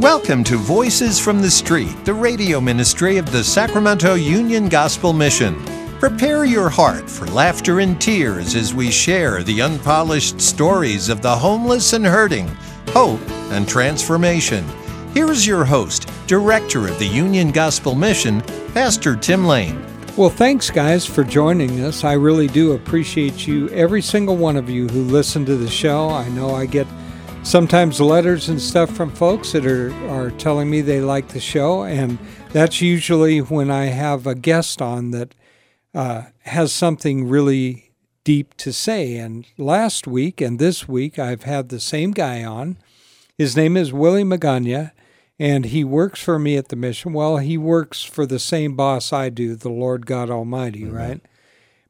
Welcome to Voices from the Street, the radio ministry of the Sacramento Union Gospel Mission. Prepare your heart for laughter and tears as we share the unpolished stories of the homeless and hurting, hope and transformation. Here is your host, Director of the Union Gospel Mission, Pastor Tim Lane. Well, thanks, guys, for joining us. I really do appreciate you, every single one of you who listen to the show. I know I get sometimes letters and stuff from folks that are, are telling me they like the show, and that's usually when I have a guest on that uh, has something really deep to say. And last week and this week, I've had the same guy on. His name is Willie Magana, and he works for me at the mission. Well, he works for the same boss I do, the Lord God Almighty, mm-hmm. right?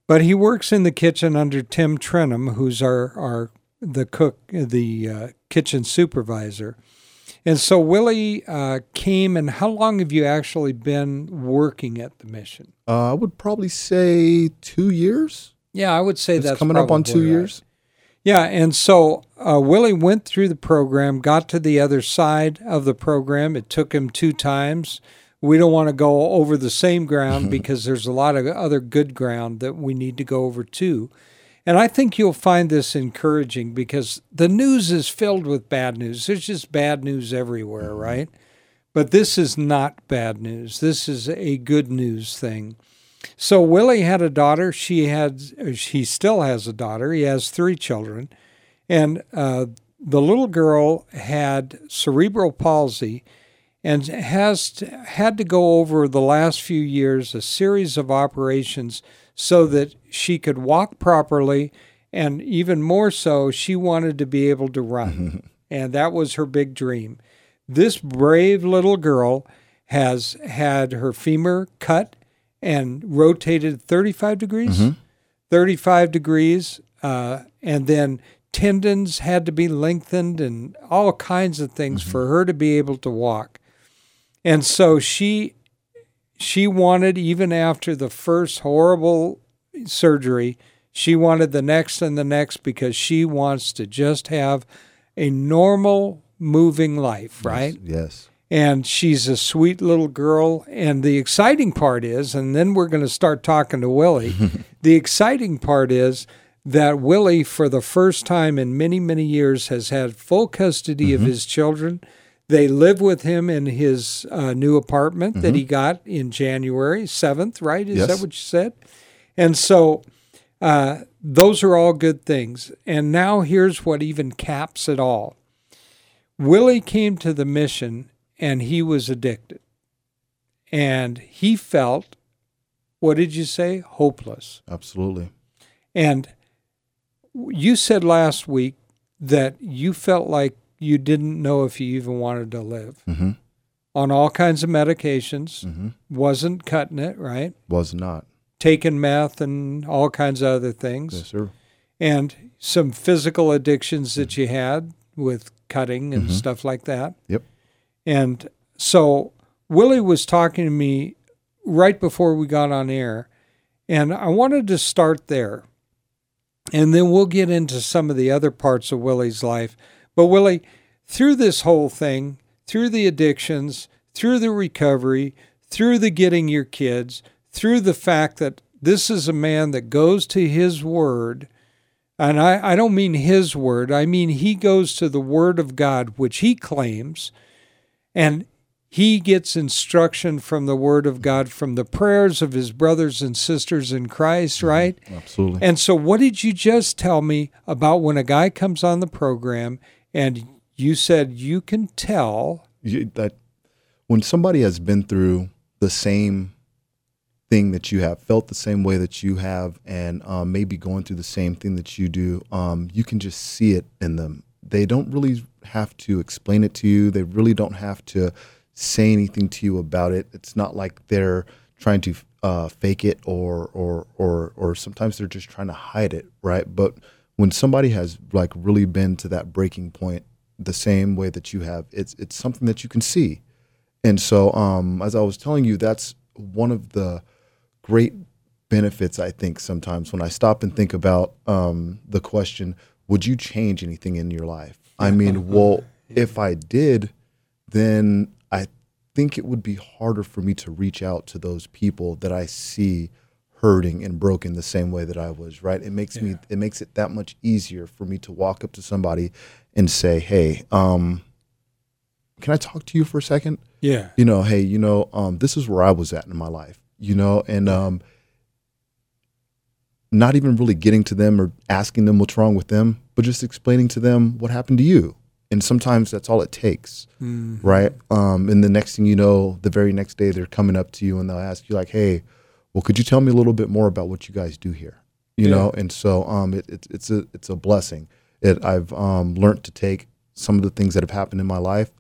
But he works in the kitchen under Tim Trenham, who's our, our the cook, the uh, kitchen supervisor. And so Willie uh, came, and how long have you actually been working at the mission? Uh, I would probably say two years. Yeah, I would say it's that's coming up on two right. years. Yeah, and so uh, Willie went through the program, got to the other side of the program. It took him two times. We don't want to go over the same ground because there's a lot of other good ground that we need to go over too. And I think you'll find this encouraging because the news is filled with bad news. There's just bad news everywhere, mm-hmm. right? But this is not bad news. This is a good news thing. So Willie had a daughter. She had, he still has a daughter. He has three children, and uh, the little girl had cerebral palsy, and has to, had to go over the last few years a series of operations so that she could walk properly. And even more so, she wanted to be able to run. and that was her big dream. This brave little girl has had her femur cut and rotated 35 degrees. Mm-hmm. 35 degrees. Uh, and then tendons had to be lengthened and all kinds of things mm-hmm. for her to be able to walk. And so she she wanted, even after the first horrible surgery, she wanted the next and the next because she wants to just have a normal moving life, right? Yes. yes. And she's a sweet little girl. And the exciting part is, and then we're going to start talking to Willie. the exciting part is that Willie, for the first time in many, many years, has had full custody mm-hmm. of his children they live with him in his uh, new apartment mm-hmm. that he got in January 7th, right? Is yes. that what you said? And so uh, those are all good things. And now here's what even caps it all Willie came to the mission and he was addicted. And he felt, what did you say? Hopeless. Absolutely. And you said last week that you felt like you didn't know if you even wanted to live. Mm-hmm. On all kinds of medications, mm-hmm. wasn't cutting it, right? Was not. Taking meth and all kinds of other things. Yes, sir. And some physical addictions that you had with cutting and mm-hmm. stuff like that. Yep. And so Willie was talking to me right before we got on air, and I wanted to start there. And then we'll get into some of the other parts of Willie's life. But Willie, through this whole thing, through the addictions, through the recovery, through the getting your kids, through the fact that this is a man that goes to his word, and I, I don't mean his word, I mean he goes to the word of God, which he claims, and he gets instruction from the Word of God, from the prayers of his brothers and sisters in Christ, mm-hmm. right? Absolutely. And so, what did you just tell me about when a guy comes on the program and you said you can tell you, that when somebody has been through the same thing that you have, felt the same way that you have, and um, maybe going through the same thing that you do, um, you can just see it in them. They don't really have to explain it to you. They really don't have to say anything to you about it. It's not like they're trying to uh, fake it or or or or sometimes they're just trying to hide it, right? But when somebody has like really been to that breaking point the same way that you have it's it's something that you can see. And so um, as i was telling you that's one of the great benefits i think sometimes when i stop and think about um, the question would you change anything in your life? I mean well if i did then I think it would be harder for me to reach out to those people that I see hurting and broken the same way that I was, right? It makes me it makes it that much easier for me to walk up to somebody and say, "Hey, um can I talk to you for a second? Yeah. You know, hey, you know, um this is where I was at in my life." You know, and um not even really getting to them or asking them what's wrong with them, but just explaining to them what happened to you. And sometimes that's all it takes Mm. right? Um, and the next thing you know, the very next day, they're coming up to you and they'll ask you like, "Hey, well, could you tell me a little bit more about what you guys do here?" You Yeah. know, and so um, it, it, it's a it's a blessing. It I've um, learned to take some of the things that have happened in my life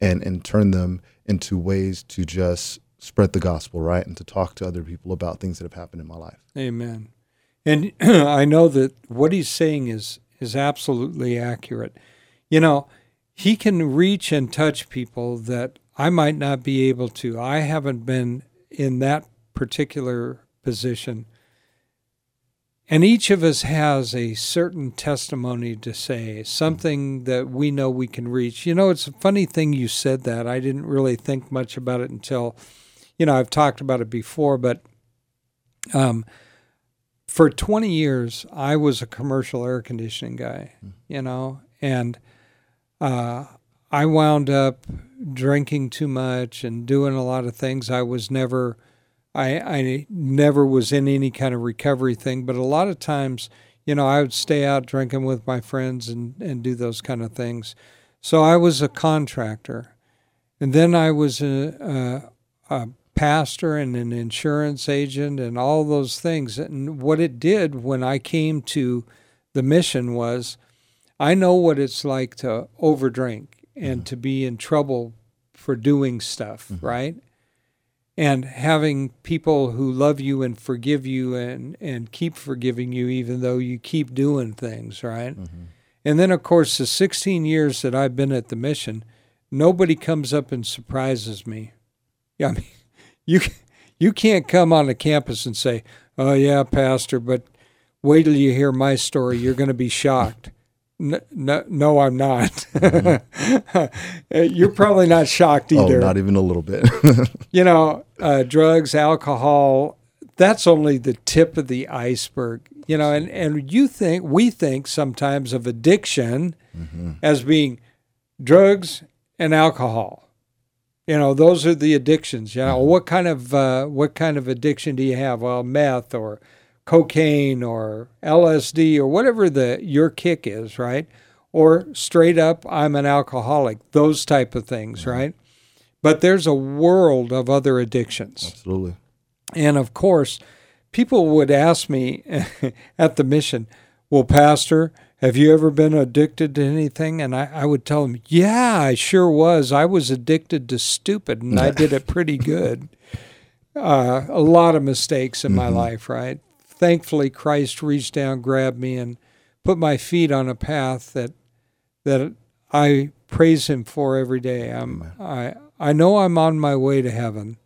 and and turn them into ways to just spread the gospel, right, and to talk to other people about things that have happened in my life. Amen. And I know that what he's saying is is absolutely accurate. You know, he can reach and touch people that I might not be able to. I haven't been in that particular position. And each of us has a certain testimony to say, something that we know we can reach. You know, it's a funny thing you said that. I didn't really think much about it until, you know, I've talked about it before, but um, for 20 years, I was a commercial air conditioning guy, you know, and uh, I wound up drinking too much and doing a lot of things. I was never, I, I never was in any kind of recovery thing, but a lot of times, you know, I would stay out drinking with my friends and, and do those kind of things. So I was a contractor. And then I was a, a, a pastor and an insurance agent and all those things. And what it did when I came to the mission was I know what it's like to overdrink and mm-hmm. to be in trouble for doing stuff, mm-hmm. right? And having people who love you and forgive you and, and keep forgiving you even though you keep doing things, right? Mm-hmm. And then, of course, the 16 years that I've been at the mission, nobody comes up and surprises me. Yeah, I mean, you you can't come on the campus and say, "Oh yeah, pastor," but wait till you hear my story. You're going to be shocked. No, no, no I'm not. You're probably not shocked either. Oh, not even a little bit. you know, uh, drugs, alcohol, that's only the tip of the iceberg. You know, and, and you think, we think sometimes of addiction as being drugs and alcohol. You know, those are the addictions. You know, what kind of uh, what kind of addiction do you have? Well, meth or cocaine or LSD or whatever the your kick is, right? Or straight up, I'm an alcoholic. Those type of things, right? But there's a world of other addictions. Absolutely. And of course, people would ask me at the mission, Well, Pastor, have you ever been addicted to anything? And I, I would tell them, Yeah, I sure was. I was addicted to stupid, and I did it pretty good. Uh, a lot of mistakes in my life, right? Thankfully, Christ reached down, grabbed me, and put my feet on a path that that I praise Him for every day. I'm, I I know I'm on my way to heaven.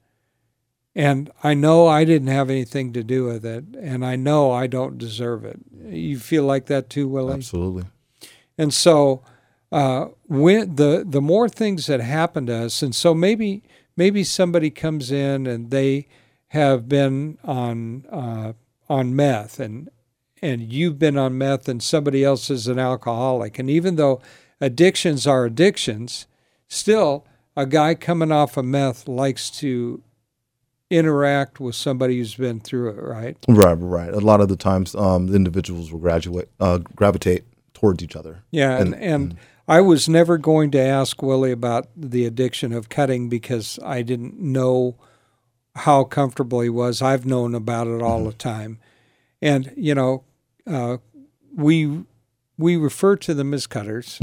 And I know I didn't have anything to do with it, and I know I don't deserve it. You feel like that too, Willie? Absolutely. And so, uh, when the the more things that happen to us, and so maybe maybe somebody comes in and they have been on uh, on meth, and and you've been on meth, and somebody else is an alcoholic, and even though addictions are addictions, still a guy coming off of meth likes to interact with somebody who's been through it, right? Right, right. A lot of the times, um, the individuals will graduate, uh, gravitate towards each other. Yeah, and, and I was never going to ask Willie about the addiction of cutting because I didn't know how comfortable he was. I've known about it all the time, and you know, uh, we we refer to them as cutters,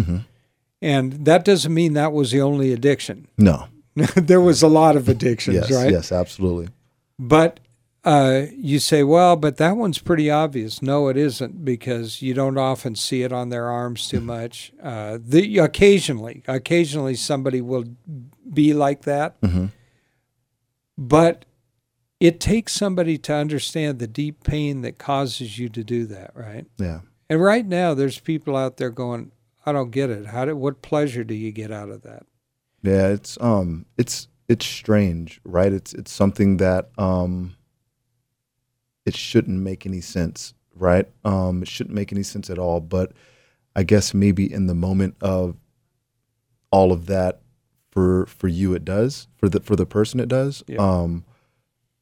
and that doesn't mean that was the only addiction. No. there was a lot of addictions, Yes. right? Yes. Absolutely. But uh, you say, well, but that one's pretty obvious. No, it isn't because you don't often see it on their arms too much. Uh, the occasionally, occasionally somebody will be like that, Mhm. But it takes somebody to understand the deep pain that causes you to do that, right? Yeah. And right now, there's people out there going, I don't get it. How do, what pleasure do you get out of that? Yeah, it's um it's it's strange, right? It's it's something that um it shouldn't make any sense, right? Um it shouldn't make any sense at all, but I guess maybe in the moment of all of that for for you it does, for the for the person it does. Yeah. Um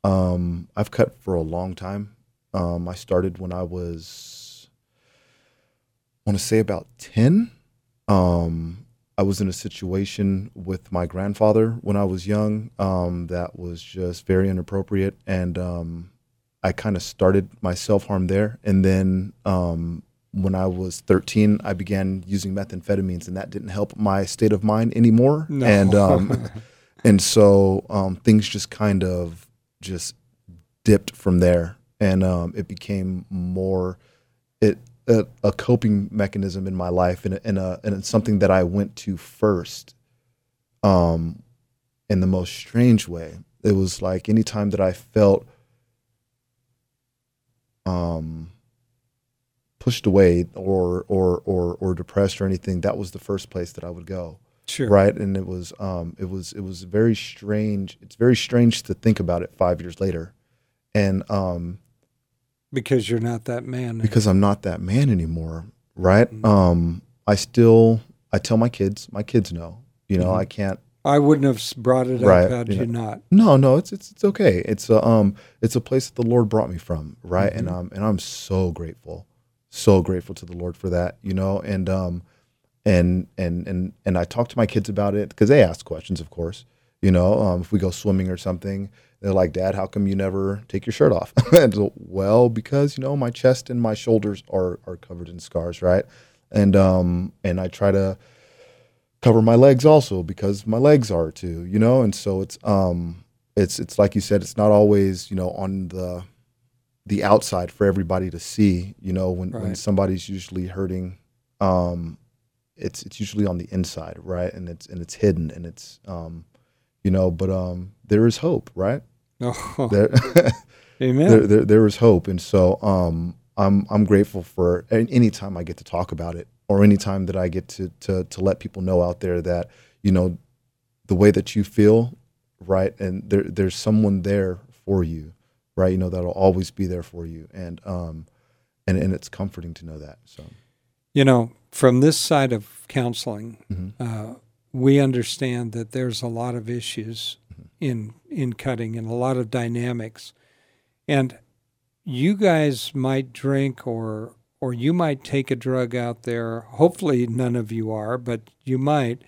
um I've cut for a long time. Um I started when I was I want to say about 10. Um I was in a situation with my grandfather when I was young um, that was just very inappropriate, and um, I kind of started my self harm there. And then um, when I was 13, I began using methamphetamines, and that didn't help my state of mind anymore. No. And um, and so um, things just kind of just dipped from there, and um, it became more it a, a coping mechanism in my life, and and, a, and it's something that I went to first, um, in the most strange way. It was like anytime that I felt um pushed away or or or or depressed or anything, that was the first place that I would go Sure. right and it was um it was it was very strange it's very strange to think about it five years later and um Because you're not that man. because i'm not that man anymore right Mhm. um i still i tell my kids my kids know you know Mhm. i can't I wouldn't have brought it up Right, had yeah. you not. no no it's it's, it's okay it's a um it's a place that the lord brought me from right and Mhm. um and i'm so grateful so grateful to the lord for that you know and um and and and and i talk to my kids about it because they ask questions of course you know um, if we go swimming or something they're like dad how come you never take your shirt off? And so, well because you know my chest and my shoulders are are covered in scars right? And um and i try to cover my legs also because my legs are too you know? And so it's um it's it's like you said it's not always you know on the the outside for everybody to see you know when when somebody's usually hurting um it's it's usually on the inside right? And it's and it's hidden and it's um you know but um there is hope right? Oh, there amen. there, there, there is hope. And so um i'm i'm grateful for any time i get to talk about it or any time that i get to to to let people know out there that you know the way that you feel right? And there there's someone there for you right you know that'll always be there for you and um and and it's comforting to know that so You know, from this side of counseling, Mhm. uh, we understand that there's a lot of issues in in cutting and a lot of dynamics, and you guys might drink or or you might take a drug out there. Hopefully, none of you are, but you might.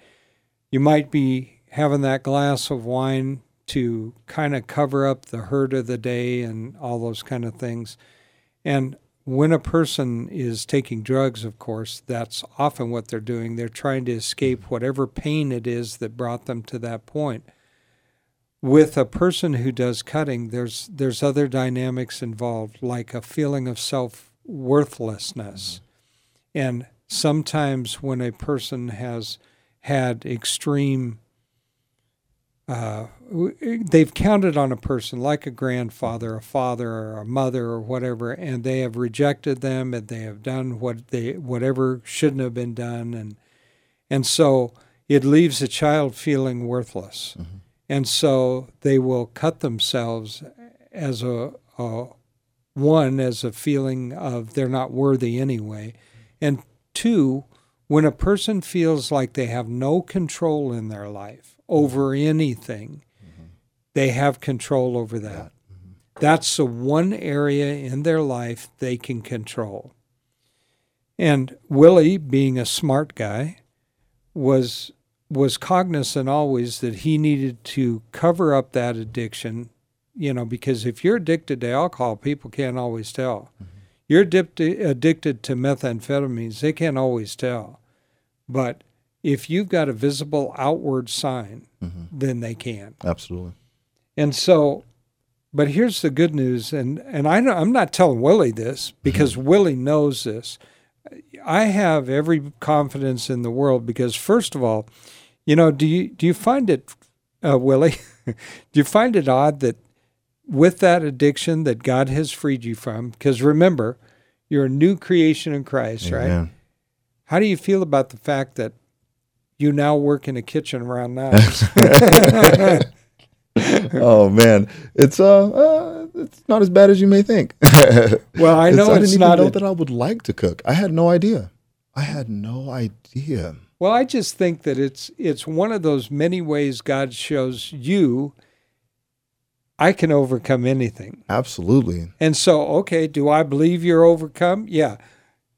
You might be having that glass of wine to kind of cover up the hurt of the day and all those kind of things. And when a person is taking drugs, of course, that's often what they're doing. They're trying to escape whatever pain it is that brought them to that point. With a person who does cutting, there's there's other dynamics involved, like a feeling of self worthlessness. And sometimes when a person has had extreme uh, they've counted on a person like a grandfather, a father, or a mother, or whatever, and they have rejected them, and they have done what they whatever shouldn't have been done, and and so it leaves a child feeling worthless, and so they will cut themselves as a, a one as a feeling of they're not worthy anyway, and two when a person feels like they have no control in their life over anything, they have control over that. That's the one area in their life they can control. And Willie, being a smart guy, was was cognizant always that he needed to cover up that addiction, you know, because if you're addicted to alcohol, people can't always tell. You're addicted addicted to methamphetamines, they can't always tell. But if you've got a visible outward sign, Mhm. then they can. absolutely And so, but here's the good news, and and I know, I'm not telling Willie this because Willie knows this. I have every confidence in the world because first of all, you know, do you do you find it, uh, Willie? do you find it odd that with that addiction that God has freed you from? Because remember, you're a new creation in Christ, right? How do you feel about the fact that you now work in a kitchen around knives. oh man, it's uh, uh, it's not as bad as you may think. well, I It's- know I it's didn't not. even know a- that I would like to cook. I had no idea. I had no idea. well, I just think that it's it's one of those many ways God shows you I can overcome anything. Absolutely. And so, okay, do I believe you're overcome? Yeah.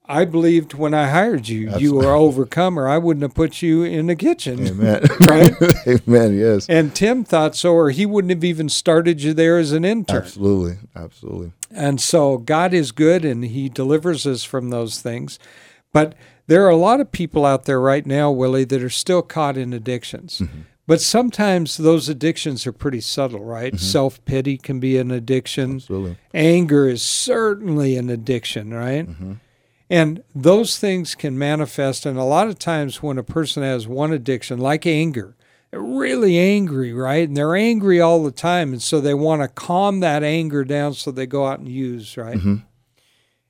I believed when I hired you, you were overcome, or I wouldn't have put you in the kitchen. Amen. Right? Amen. Yes. And Tim thought so, or he wouldn't have even started you there as an intern. Absolutely. Absolutely. And so God is good and he delivers us from those things. But there are a lot of people out there right now, Willie, that are still caught in addictions. Mm-hmm. But sometimes those addictions are pretty subtle, right? Mm-hmm. Self pity can be an addiction. Absolutely. Anger is certainly an addiction, right? Mm-hmm. And those things can manifest. And a lot of times when a person has one addiction, like anger, they're really angry, right? And they're angry all the time. And so they want to calm that anger down so they go out and use, right? Mm-hmm.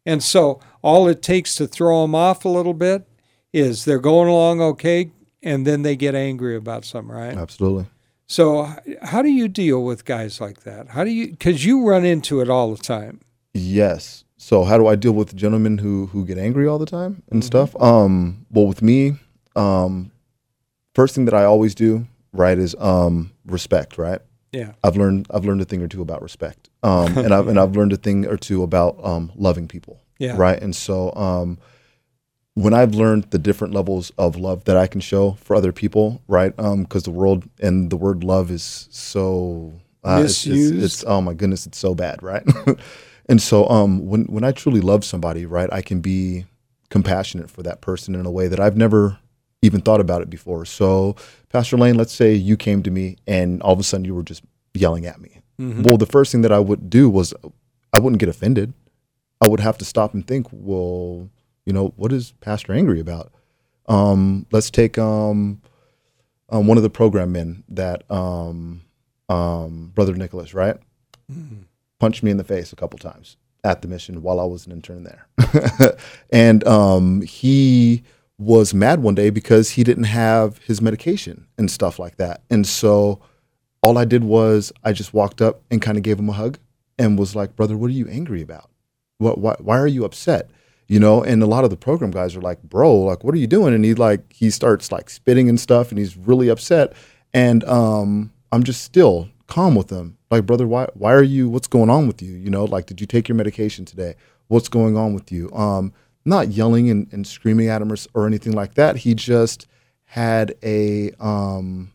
And so all it takes to throw them off a little bit is they're going along okay, and then they get angry about something, right? Absolutely. So, how do you deal with guys like that? How do you, because you run into it all the time. Yes. So how do I deal with gentlemen who who get angry all the time Mm-hmm. and stuff? Um, well, with me, um, first thing that I always do, right, is um respect, right? Yeah. I've learned I've learned a thing or two about respect, um, and I've and I've learned a thing or two about um loving people, Yeah. right? And so um, when I've learned the different levels of love that I can show for other people, right? Um, because the world and the word love is so uh, it's- it's- Misused. it's oh my goodness, it's so bad, right? and so um, when when I truly love somebody, right, I can be compassionate for that person in a way that I've never even thought about it before. So, Pastor Lane, let's say you came to me and all of a sudden you were just yelling at me. Mhm. Well, the first thing that I would do was I wouldn't get offended. I would have to stop and think, well, you know, what is Pastor angry about? Um, let's take um, um, one of the program men that um, um, Brother Nicholas, right? Punched me in the face a couple times at the mission while I was an intern there. and um, he was mad one day because he didn't have his medication and stuff like that. And so all I did was I just walked up and kind of gave him a hug and was like, "Brother, what are you angry about? What why, why are you upset?" You know, and a lot of the program guys are like, "Bro, like what are you doing?" And he like he starts like spitting and stuff and he's really upset and um I'm just still calm with him. Like, "Brother, why why are you what's going on with you? You know, like did you take your medication today? What's going on with you?" Um not yelling and, and screaming at him or, or anything like that. He just had a um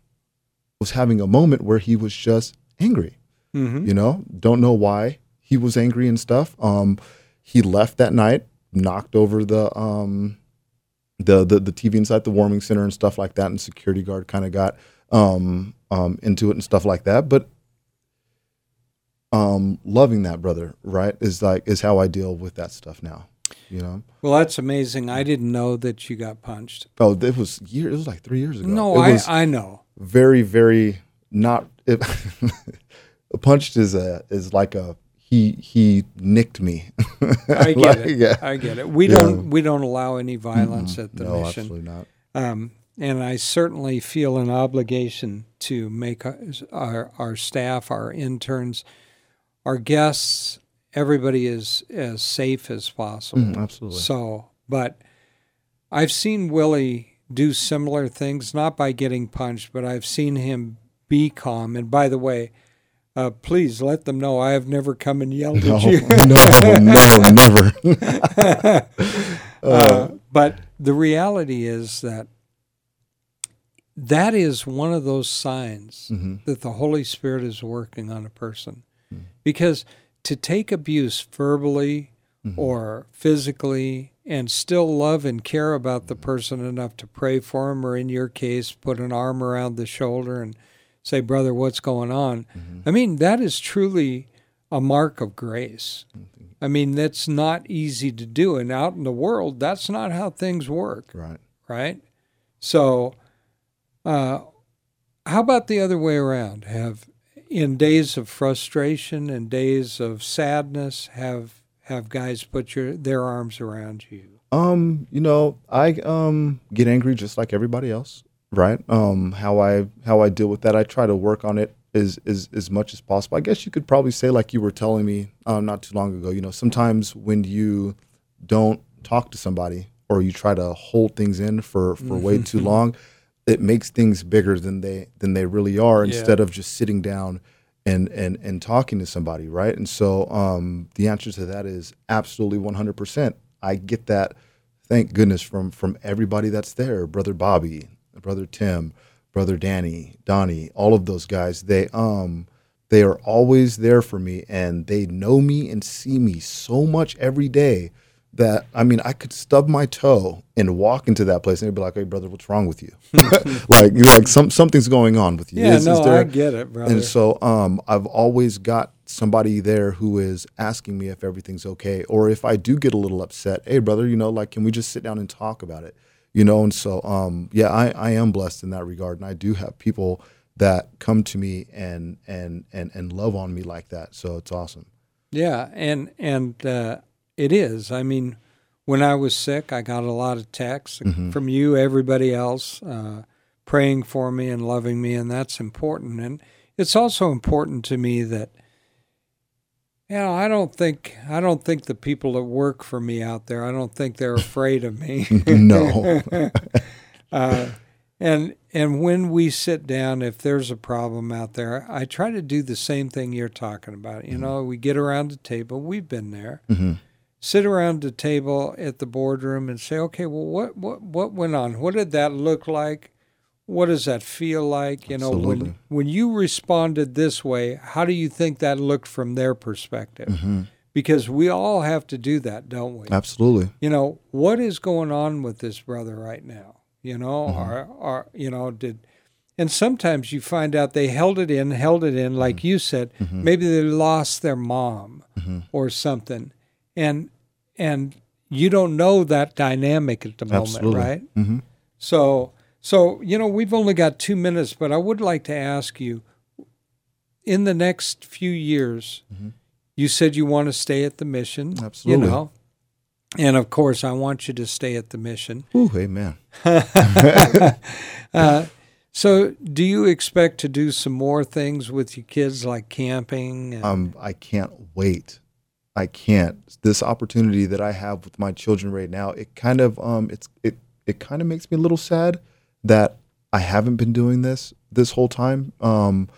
was having a moment where he was just angry. Mhm. You know, don't know why he was angry and stuff. Um, he left that night, knocked over the um the the, the TV inside the warming center and stuff like that, and security guard kind of got um um into it and stuff like that. But um loving that brother, right, is like is how I deal with that stuff now. You know. Well, that's amazing. I didn't know that you got punched. Oh, it was year. It was like three years ago. No, it I, was I know. very very not. It, punched is a is like a he he nicked me. I get Like, it. yeah. I get it. We Yeah. don't we don't allow any violence at the no, mission. absolutely not. Um, and I certainly feel an obligation to make our, our our staff, our interns, our guests, everybody is as safe as possible. Mm, absolutely. So, but I've seen Willie do similar things, not by getting punched, but I've seen him be calm. And by the way, uh, please let them know I have never come and yelled No, at you. no, no, never. Uh, but the reality is that that is one of those signs Mhm. that the Holy Spirit is working on a person. Because to take abuse verbally mm-hmm. or physically and still love and care about the mm-hmm. person enough to pray for him, or in your case, put an arm around the shoulder and say, Brother, what's going on? Mm-hmm. I mean, that is truly a mark of grace. I mean, that's not easy to do. And out in the world, that's not how things work, right. right? So, uh, how about the other way around? Have in days of frustration and days of sadness, have have guys put your their arms around you? Um, you know, I um get angry just like everybody else. right? Um, how I how I deal with that. I try to work on it as as as much as possible. I guess you could probably say, like you were telling me um, not too long ago. You know, sometimes when you don't talk to somebody or you try to hold things in for for way too Mm-hmm. long, it makes things bigger than they than they really are. Yeah. Instead of just sitting down and and and talking to somebody, right? And so um, the answer to that is absolutely one hundred percent. I get that. Thank goodness from from everybody that's there, brother Bobby, brother Tim, brother Danny, Donnie, all of those guys. They um they are always there for me, and they know me and see me so much every day that I mean I could stub my toe and walk into that place and they'd be like, "Hey, brother, what's wrong with you? like you're like some something's going on with you." Yeah, Is- no, is there- I get it, brother. and so um, I've always got somebody there who is asking me if everything's okay, or if I do get a little upset. Hey, brother, you know, like, can we just sit down and talk about it? You know, and so um, yeah, I, I am blessed in that regard, and I do have people that come to me and and and and love on me like that. So it's awesome. Yeah, and and uh, it is. I mean, when I was sick, I got a lot of texts Mm-hmm. from you, everybody else, uh, praying for me and loving me, and that's important. And it's also important to me that, you know, I don't think I don't think the people that work for me out there, I don't think they're afraid of me. no, uh, and and when we sit down, if there's a problem out there, I try to do the same thing you're talking about. You know, we get around the table. We've been there. hmm Sit around the table at the boardroom and say, okay, well, what what what went on? What did that look like? What does that feel like? You know, when when you responded this way, how do you think that looked from their perspective? hmm Because we all have to do that, don't we? absolutely. you know what is going on with this brother right now you know Mm-hmm. or, or you know did and sometimes you find out they held it in held it in like Mm-hmm. you said maybe they lost their mom Mhm. or something and and you don't know that dynamic at the moment Absolutely. right hmm so so you know we've only got two minutes but i would like to ask you in the next few years Mhm. you said you want to stay at the mission Absolutely. you know and of course i want you to stay at the mission Ooh, amen. uh, so do you expect to do some more things with your kids like camping and, um, I can't wait. I can't. This opportunity that I have with my children right now, it kind of um, it's it it kind of makes me a little sad that I haven't been doing this this whole time. Um,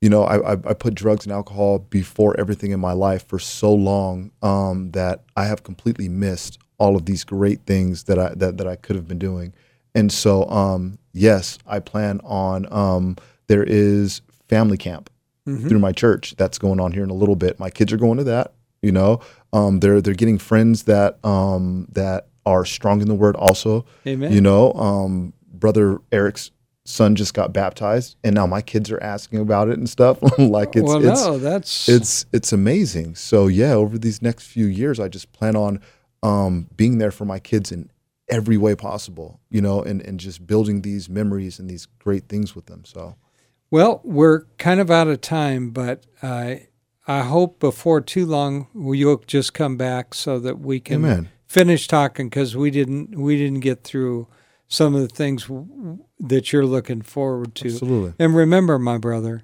you know, I, I I put drugs and alcohol before everything in my life for so long um, that I have completely missed all of these great things that I that, that I could have been doing. And so, um, yes, I plan on. Um, there is family camp Mhm. through my church that's going on here in a little bit. My kids are going to that. You know, um, they're they're getting friends that um, that are strong in the word. Also, amen you know, um, brother Eric's son just got baptized, and now my kids are asking about it and stuff. like it's well it's no that's it's it's amazing. So yeah, over these next few years, I just plan on um, being there for my kids in every way possible. You know, and and just building these memories and these great things with them. So Well, we're kind of out of time, but uh, I hope before too long you'll just come back so that we can amen. finish talking because we didn't we didn't get through some of the things w- that you're looking forward to. Absolutely. And remember, my brother,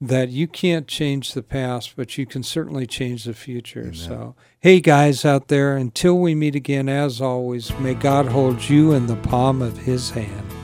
that you can't change the past, but you can certainly change the future. So, hey, guys out there, until we meet again, as always, may God hold you in the palm of His hand.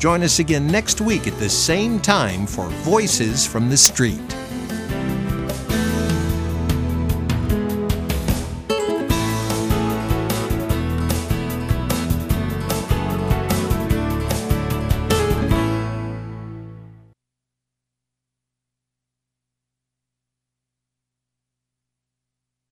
Join us again next week at the same time for Voices from the Street.